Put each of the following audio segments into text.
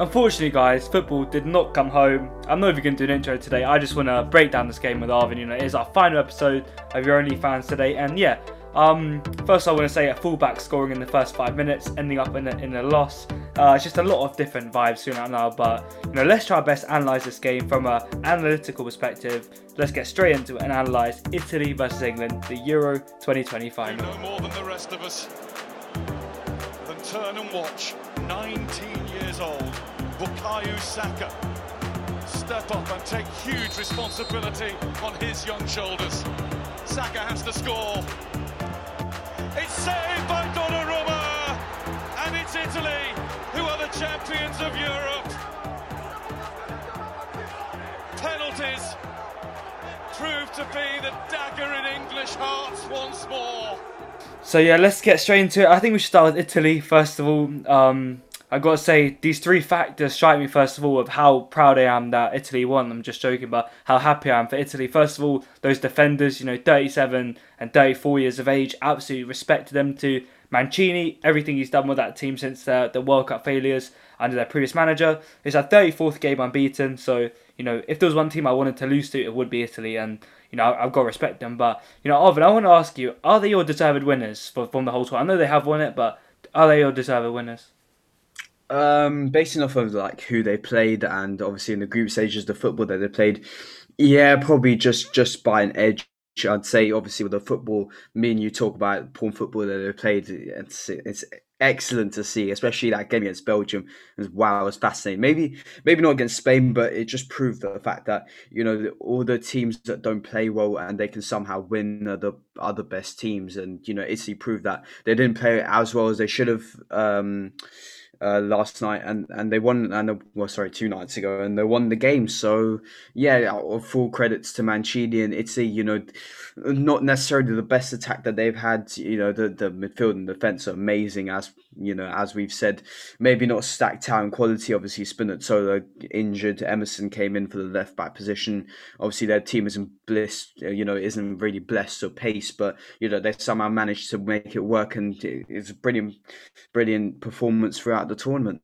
unfortunately, guys, football did not come home. I'm not even going to do an intro today. I just want to break down this game with Arvin. You know, it is our final episode of Euronly Fans today. And yeah, um, first I want to say a fullback scoring in the first five minutes, ending up in a, in a loss. Uh, it's just a lot of different vibes soon out now. But, you know, let's try our best to analyse this game from an analytical perspective. Let's get straight into it and analyse Italy versus England, the Euro 2020 final. You know more than the rest of us. Turn and watch. 19 years old, Bukayo Saka. Step up and take huge responsibility on his young shoulders. Saka has to score. It's saved by Donnarumma, and it's Italy who are the champions of Europe. Penalties prove to be the dagger in English hearts once more. So yeah, let's get straight into it. I think we should start with Italy first of all. Um, I gotta say these three factors strike me first of all of how proud I am that Italy won. I'm just joking, but how happy I am for Italy. First of all, those defenders, you know, 37 and 34 years of age, absolutely respect them to Mancini. Everything he's done with that team since the, the World Cup failures under their previous manager. It's our 34th game unbeaten, so you know if there was one team I wanted to lose to, it would be Italy, and you know I've got to respect them. But you know, Arvin, I want to ask you: Are they your deserved winners for, from the whole tour? I know they have won it, but are they your deserved winners? Um, basing off of like who they played and obviously in the group stages, the football that they played, yeah, probably just just by an edge. I'd say obviously with the football, me and you talk about porn football that they played. It's it's excellent to see, especially that game against Belgium. Wow, it was fascinating. Maybe maybe not against Spain, but it just proved the fact that you know all the teams that don't play well and they can somehow win are the other best teams. And you know Italy proved that they didn't play as well as they should have. Um, uh, last night, and, and they won, and well, sorry, two nights ago, and they won the game. So yeah, full credits to Mancini and Italy. You know, not necessarily the best attack that they've had. You know, the the midfield and defense are amazing, as you know, as we've said. Maybe not stacked in quality. Obviously, Spinazzola injured. Emerson came in for the left back position. Obviously, their team isn't blessed. You know, isn't really blessed or pace, but you know they somehow managed to make it work, and it's a brilliant, brilliant performance throughout the tournament.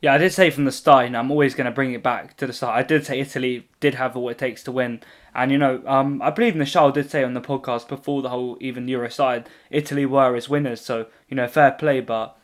Yeah, I did say from the start, and I'm always going to bring it back to the start. I did say Italy did have all it takes to win. And, you know, um, I believe Michelle did say on the podcast before the whole even Euro side, Italy were as winners. So, you know, fair play. But,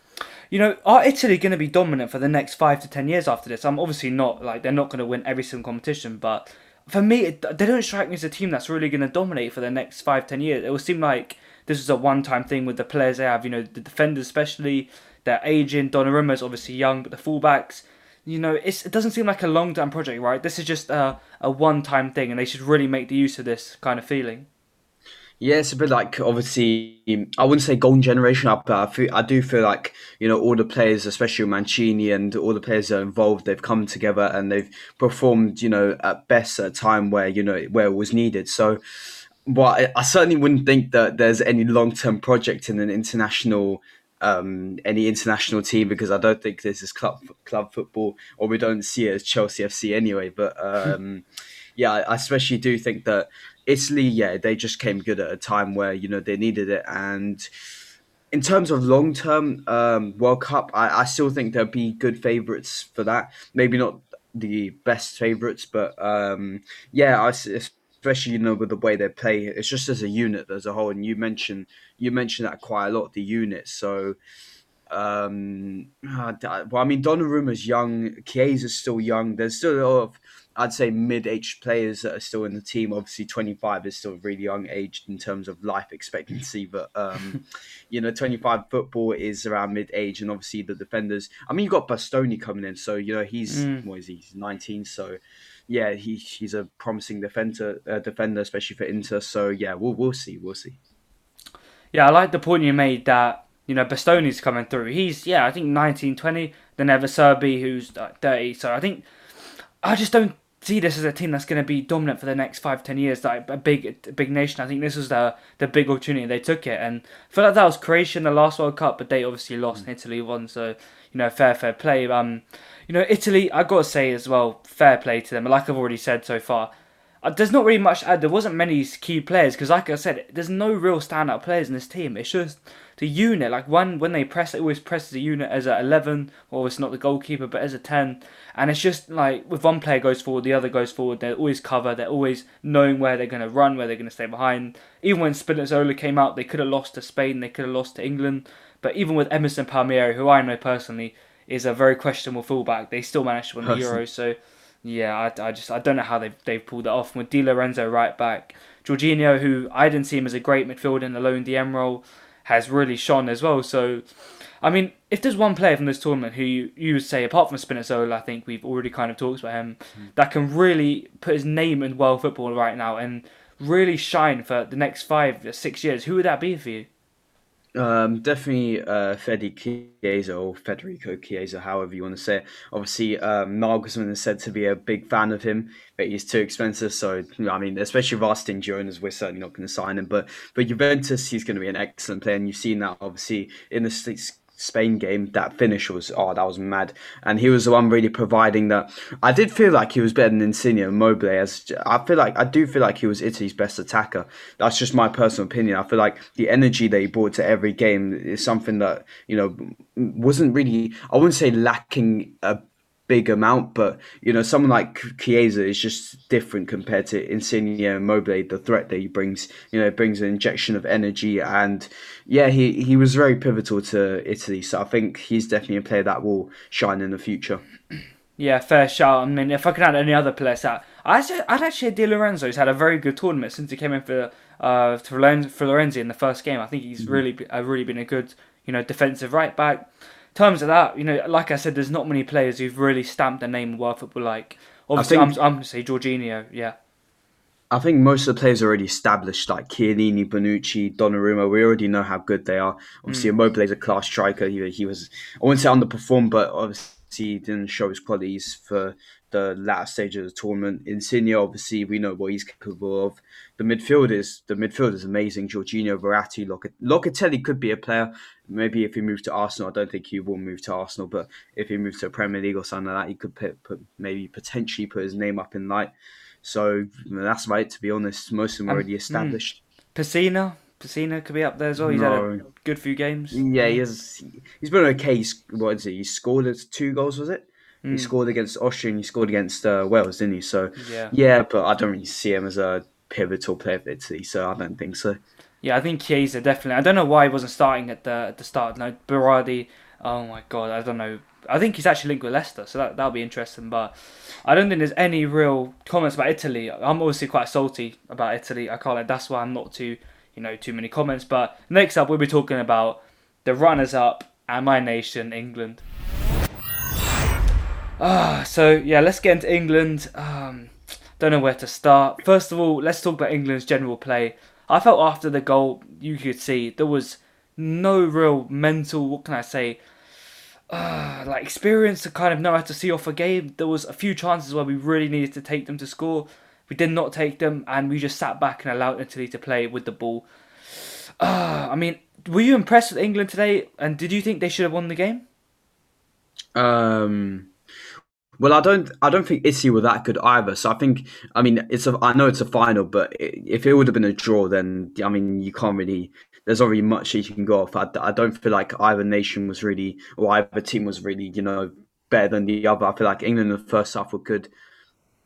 you know, are Italy going to be dominant for the next five to ten years after this? I'm obviously not, like, they're not going to win every single competition. But for me, it, they don't strike me as a team that's really going to dominate for the next five, ten years. It will seem like this is a one time thing with the players they have, you know, the defenders especially they're aging. Donnarumma's obviously young, but the fullbacks, you know, it doesn't seem like a long term project, right? This is just a, a one time thing, and they should really make the use of this kind of feeling. Yeah, it's a bit like obviously I wouldn't say golden generation up, but I, feel, I do feel like you know all the players, especially Mancini and all the players that are involved, they've come together and they've performed you know at best at a time where you know where it was needed. So, well, I, I certainly wouldn't think that there's any long term project in an international um, any international team because I don't think this is club club football, or we don't see it as Chelsea FC anyway. But um, yeah, I especially do think that Italy, yeah, they just came good at a time where you know they needed it, and in terms of long term um, World Cup, I, I still think there'll be good favourites for that. Maybe not the best favourites, but um, yeah, I, especially you know with the way they play. It's just as a unit as a whole. And you mentioned you mentioned that quite a lot. The unit. So, um, uh, well, I mean, Donnarumma's young. Chiesa's still young. There's still a lot of I'd say mid-aged players that are still in the team. Obviously, 25 is still really young aged in terms of life expectancy, but um, you know, 25 football is around mid-age, and obviously the defenders. I mean, you've got Bastoni coming in, so you know he's mm. what is he? He's 19, so yeah, he he's a promising defender, uh, defender, especially for Inter. So yeah, we'll we'll see, we'll see. Yeah, I like the point you made that you know Bastoni's coming through. He's yeah, I think 19, 20. Then Acerbi, who's like 30. So I think I just don't see this as a team that's going to be dominant for the next five, ten years. Like a big, a big nation. I think this was the the big opportunity. They took it, and I feel like that was Croatia in the last World Cup, but they obviously lost, mm. and Italy won. So you know, fair, fair play. Um, you know, Italy, I got to say as well, fair play to them. Like I've already said so far, uh, there's not really much. Uh, there wasn't many key players because, like I said, there's no real standout players in this team. It's just the unit. Like when when they press, it always presses the unit as a eleven, or it's not the goalkeeper, but as a ten. And it's just like with one player goes forward, the other goes forward. They're always cover. They're always knowing where they're going to run, where they're going to stay behind. Even when Spinazzola came out, they could have lost to Spain. They could have lost to England. But even with Emerson Palmieri, who I know personally is a very questionable fullback, they still managed to win the Euro. So yeah, I, I just I don't know how they've they've pulled it off. With Di Lorenzo right back, Jorginho, who I didn't see him as a great midfielder in the lone DM role, has really shone as well. So, I mean, if there's one player from this tournament who you, you would say, apart from Spinazzola, I think we've already kind of talked about him, mm. that can really put his name in world football right now and really shine for the next five, six years, who would that be for you? Um, definitely uh, Chiesa or Federico Chiesa, however you want to say it. Obviously, um, Nagelsmann is said to be a big fan of him, but he's too expensive. So, I mean, especially with Jones, we're certainly not going to sign him. But but Juventus, he's going to be an excellent player, and you've seen that obviously in the Spain game, that finish was oh that was mad, and he was the one really providing that. I did feel like he was better than Insigne and Immobile. As I feel like I do feel like he was Italy's best attacker. That's just my personal opinion. I feel like the energy that he brought to every game is something that you know wasn't really. I wouldn't say lacking a big amount, but you know, someone like Chiesa is just different compared to Insigne and Immobile. The threat that he brings, you know, brings an injection of energy, and yeah, he he was very pivotal to Italy. So I think he's definitely a player that will shine in the future. Yeah, fair shout. I mean, if I could add any other players out, I actually, I'd actually Di Lorenzo's had a very good tournament since he came in for uh for Florenzi in the first game. I think he's mm-hmm. really uh, really been a good you know defensive right back terms of that, you know, like I said, there's not many players who've really stamped their name in world football. Like, obviously, think, I'm, I'm going to say Jorginho, yeah. I think most of the players are already established, like Chiellini, Bonucci, Donnarumma. We already know how good they are. Obviously, mm. Immobile is a class striker. He, he was, I wouldn't say underperformed, but obviously he didn't show his qualities for the latter stage of the tournament. Insigne, obviously, we know what he's capable of. The midfield is the midfield is amazing. Jorginho, Verratti, Locatelli. Locatelli could be a player. Maybe if he moves to Arsenal, I don't think he will move to Arsenal. But if he moves to a Premier League or something like that, he could put, put maybe potentially put his name up in light. So that's right. To be honest, most of them are um, already hmm. established. Mm. Pessina, Pessina could be up there as well. He's no. had a good few games. Yeah, he has. He's been okay. He's, what is he? He scored two goals, was it? Mm. He scored against Austria and he scored against uh, Wales, didn't he? So yeah. yeah, but I don't really see him as a pivotal player for Italy, so I don't think so. Yeah, I think Chiesa definitely. I don't know why he wasn't starting at the at the start. No, Berardi. Oh my god, I don't know. I think he's actually linked with Leicester, so that that'll be interesting. But I don't think there's any real comments about Italy. I'm obviously quite salty about Italy. I can't. That's why I'm not too you know too many comments. But next up, we'll be talking about the runners up and my nation, England. Ah, so yeah, let's get into England. Um, don't know where to start. First of all, let's talk about England's general play. I felt after the goal, you could see there was no real mental. What can I say? Uh, like experience to kind of know how to see off a game. There was a few chances where we really needed to take them to score. We did not take them, and we just sat back and allowed Italy to play with the ball. Uh, I mean, were you impressed with England today? And did you think they should have won the game? Um, well, I don't. I don't think Italy were that good either. So I think. I mean, it's a. I know it's a final, but if it would have been a draw, then I mean, you can't really. There's really much you can go off. I, I don't feel like either nation was really, or either team was really, you know, better than the other. I feel like England in the first half were good,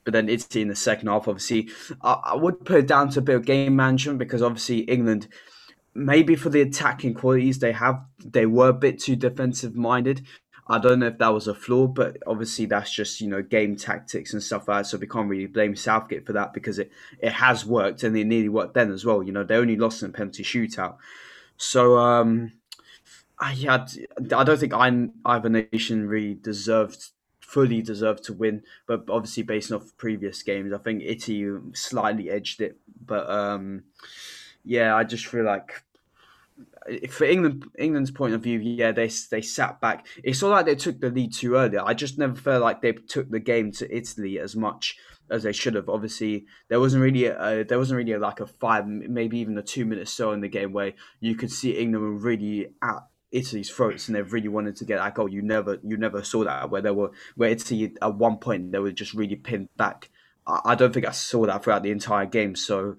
but then Italy in the second half, obviously, I, I would put it down to a bit of game management because obviously England maybe for the attacking qualities they have, they were a bit too defensive minded. I don't know if that was a flaw, but obviously that's just you know game tactics and stuff like that. So we can't really blame Southgate for that because it it has worked and it nearly worked then as well. You know they only lost in a penalty shootout. So um, I had I don't think I, either nation really deserved fully deserved to win, but obviously based off previous games, I think Italy slightly edged it. But um, yeah, I just feel like for England England's point of view, yeah, they they sat back. It's not like they took the lead too early. I just never felt like they took the game to Italy as much as they should have. Obviously, there wasn't really a, there wasn't really a, like a five, maybe even a two minute so in the game where you could see England were really at Italy's throats and they really wanted to get that goal. You never you never saw that where they were where Italy at one point they were just really pinned back. I, I don't think I saw that throughout the entire game. So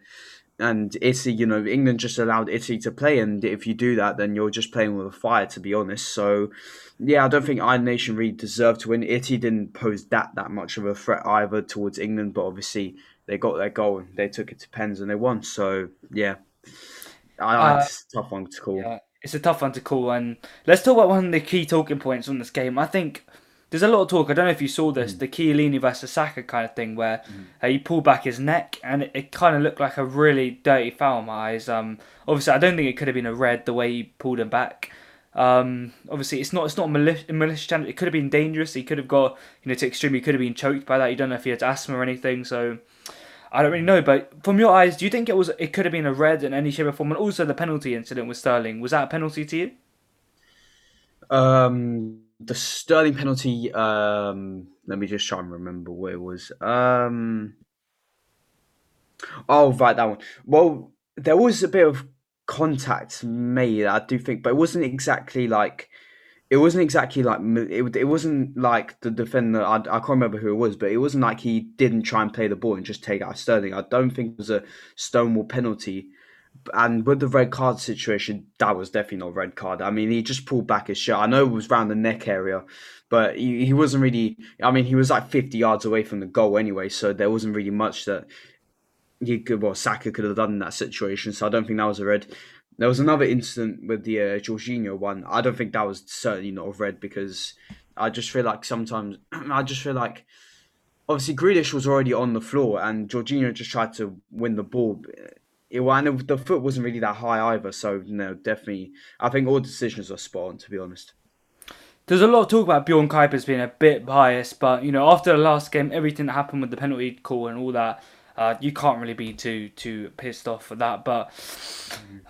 and Italy, you know, England just allowed Italy to play, and if you do that, then you're just playing with a fire, to be honest. So, yeah, I don't think Iron Nation really deserved to win. Italy didn't pose that that much of a threat either towards England, but obviously they got their goal and they took it to pens and they won. So, yeah, I, uh, it's a tough one to call. Yeah, it's a tough one to call, and let's talk about one of the key talking points on this game. I think there's a lot of talk. I don't know if you saw this, mm. the Chiellini versus Saka kind of thing, where mm. uh, he pulled back his neck, and it, it kind of looked like a really dirty foul in my eyes. Um, obviously, I don't think it could have been a red the way he pulled him back. Um, obviously, it's not it's not malicious. malicious it could have been dangerous. He could have got you know to extreme. He could have been choked by that. You don't know if he had asthma or anything. So I don't really know. But from your eyes, do you think it was it could have been a red in any shape or form? And also the penalty incident with Sterling was that a penalty to you? Um the Sterling penalty. Um, let me just try and remember where it was. Um, oh, right, that one. Well, there was a bit of contact made, I do think, but it wasn't exactly like. It wasn't exactly like it. It wasn't like the defender. I, I can't remember who it was, but it wasn't like he didn't try and play the ball and just take out Sterling. I don't think it was a Stonewall penalty and with the red card situation, that was definitely not red card. I mean, he just pulled back his shirt. I know it was around the neck area, but he, he wasn't really. I mean, he was like 50 yards away from the goal anyway, so there wasn't really much that he could, well, Saka could have done in that situation. So I don't think that was a red. There was another incident with the uh, Jorginho one. I don't think that was certainly not a red because I just feel like sometimes I just feel like obviously Grealish was already on the floor and Jorginho just tried to win the ball it, well, and the foot wasn't really that high either. So no, definitely, I think all decisions are spot on. To be honest. There's a lot of talk about Bjorn Kuipers being a bit biased, but you know, after the last game, everything that happened with the penalty call and all that, uh, you can't really be too too pissed off for that. But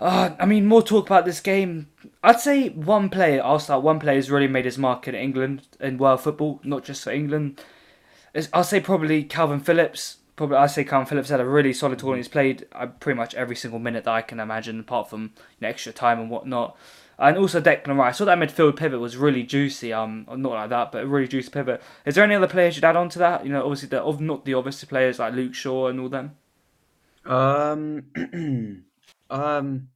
uh, I mean, more talk about this game. I'd say one player, I'll start. One player has really made his mark in England in world football, not just for England. I'll say probably Kalvin Phillips probably I say Kalvin Phillips had a really solid tournament. He's played uh, pretty much every single minute that I can imagine, apart from you know, extra time and whatnot. And also Declan Rice. I saw that midfield pivot was really juicy. Um, not like that, but a really juicy pivot. Is there any other players you'd add on to that? You know, obviously the of not the obvious players like Luke Shaw and all them. Um, um,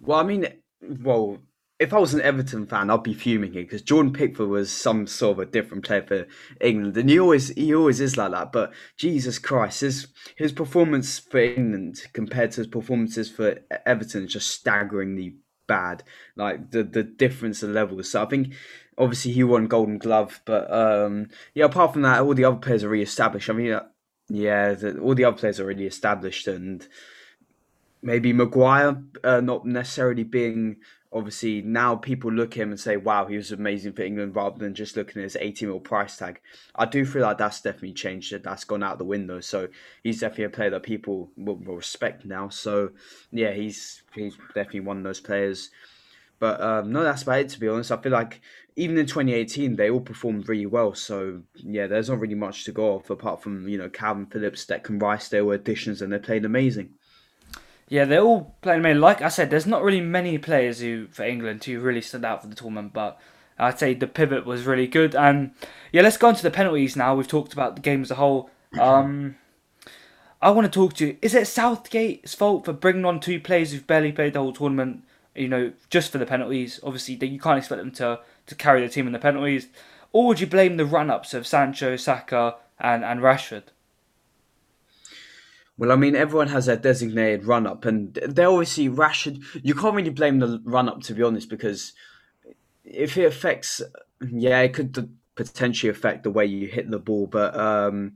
well, I mean, well, if I was an Everton fan, I'd be fuming here because Jordan Pickford was some sort of a different player for England, and he always he always is like that. But Jesus Christ, his his performance for England compared to his performances for Everton is just staggeringly bad. Like the the difference in levels. So I think obviously he won Golden Glove, but um, yeah, apart from that, all the other players are re-established. I mean, uh, yeah, the, all the other players are already established, and maybe Maguire uh, not necessarily being obviously now people look at him and say, wow, he was amazing for England rather than just looking at his 80 mil price tag. I do feel like that's definitely changed. That that's gone out the window. So he's definitely a player that people will, will respect now. So yeah, he's he's definitely one of those players. But um, no, that's about it. To be honest, I feel like even in 2018 they all performed really well. So yeah, there's not really much to go off apart from you know Kalvin Phillips, Declan Rice. They were additions and they played amazing. Yeah, they're all playing main. Like I said, there's not really many players who for England who really stood out for the tournament, but I'd say the pivot was really good. And yeah, let's go into the penalties now. We've talked about the game as a whole. Um, I want to talk to you. Is it Southgate's fault for bringing on two players who've barely played the whole tournament? You know, just for the penalties. Obviously, you can't expect them to to carry the team in the penalties. Or would you blame the run-ups of Sancho, Saka, and and Rashford? Well, I mean, everyone has their designated run up, and they obviously Rashford. You can't really blame the run up, to be honest, because if it affects, yeah, it could potentially affect the way you hit the ball. But um,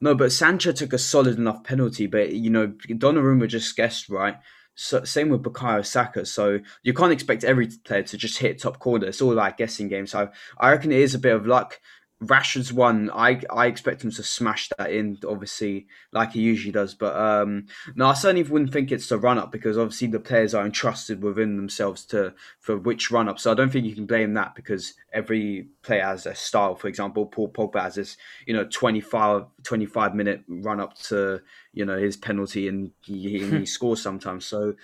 no, but Sancho took a solid enough penalty. But you know, Donnarumma just guessed right. So, same with Bukayo Saka. So you can't expect every player to just hit top corner. It's all like guessing game. So I reckon it is a bit of luck. Rashford's one, I I expect him to smash that in, obviously, like he usually does. But um, no, I certainly wouldn't think it's the run up because obviously the players are entrusted within themselves to for which run up. So I don't think you can blame that because every player has a style. For example, Paul Pogba has this, you know, 25, 25 minute run up to you know his penalty and he, he scores sometimes. So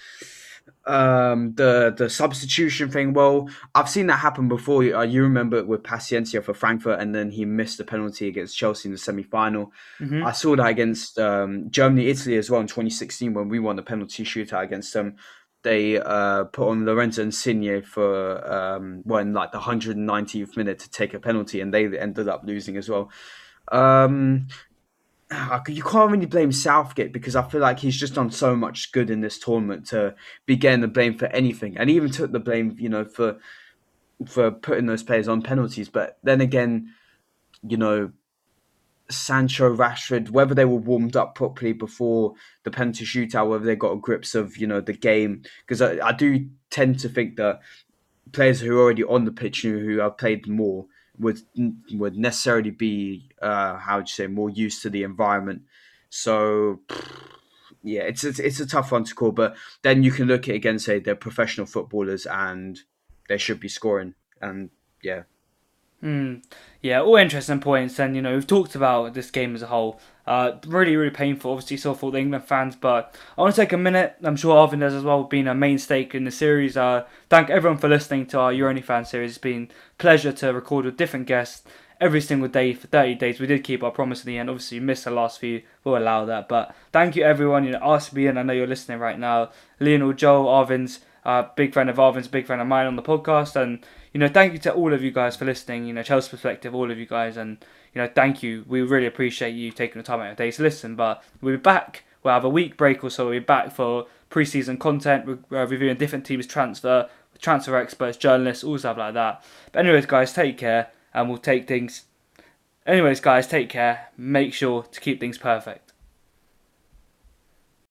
um, the the substitution thing. Well, I've seen that happen before. Uh, you remember it with Paciencia for Frankfurt, and then he missed the penalty against Chelsea in the semi final. Mhm. I saw that against um, Germany, Italy as well in 2016 when we won the penalty shootout against them. They uh, put on Lorenzo Insigne for um, well, in like the 190th minute to take a penalty, and they ended up losing as well. Um, Ah, you can't really blame Southgate because I feel like he's just done so much good in this tournament to be getting the blame for anything, and he even took the blame, you know, for for putting those players on penalties. But then again, you know, Sancho, Rashford, whether they were warmed up properly before the penalty shootout, whether they got a grips of you know the game, because I, I do tend to think that players who are already on the pitch who have played more would would necessarily be uh, how would you say more used to the environment. So yeah, it's, it's it's a tough one to call. But then you can look at again, say they're professional footballers and they should be scoring. And yeah, Mm. Yeah, all interesting points. And, you know, we've talked about this game as a whole. Uh, really, really painful, obviously, so for the England fans. But I want to take a minute. I'm sure Arvin does as well, being a main stake in the series. Uh, thank everyone for listening to our Euro fan series. It's been pleasure to record with different guests every single day for 30 days. We did keep our promise in the end. Obviously, we missed the last few. We'll allow that. But thank you, everyone. You know, and I know you're listening right now. Lionel, Joe, Arvin's, uh, big fan of Arvin's, big fan of mine on the podcast. And you know, thank you to all of you guys for listening. You know, Chelsea perspective, all of you guys, and you know, thank you. We really appreciate you taking the time out of your day to listen. But we'll be back. We'll have a week break or so. We'll be back for preseason content, re- uh, reviewing different teams' transfer, transfer experts, journalists, all stuff like that. But anyways, guys, take care, and we'll take things. Anyways, guys, take care. Make sure to keep things perfect.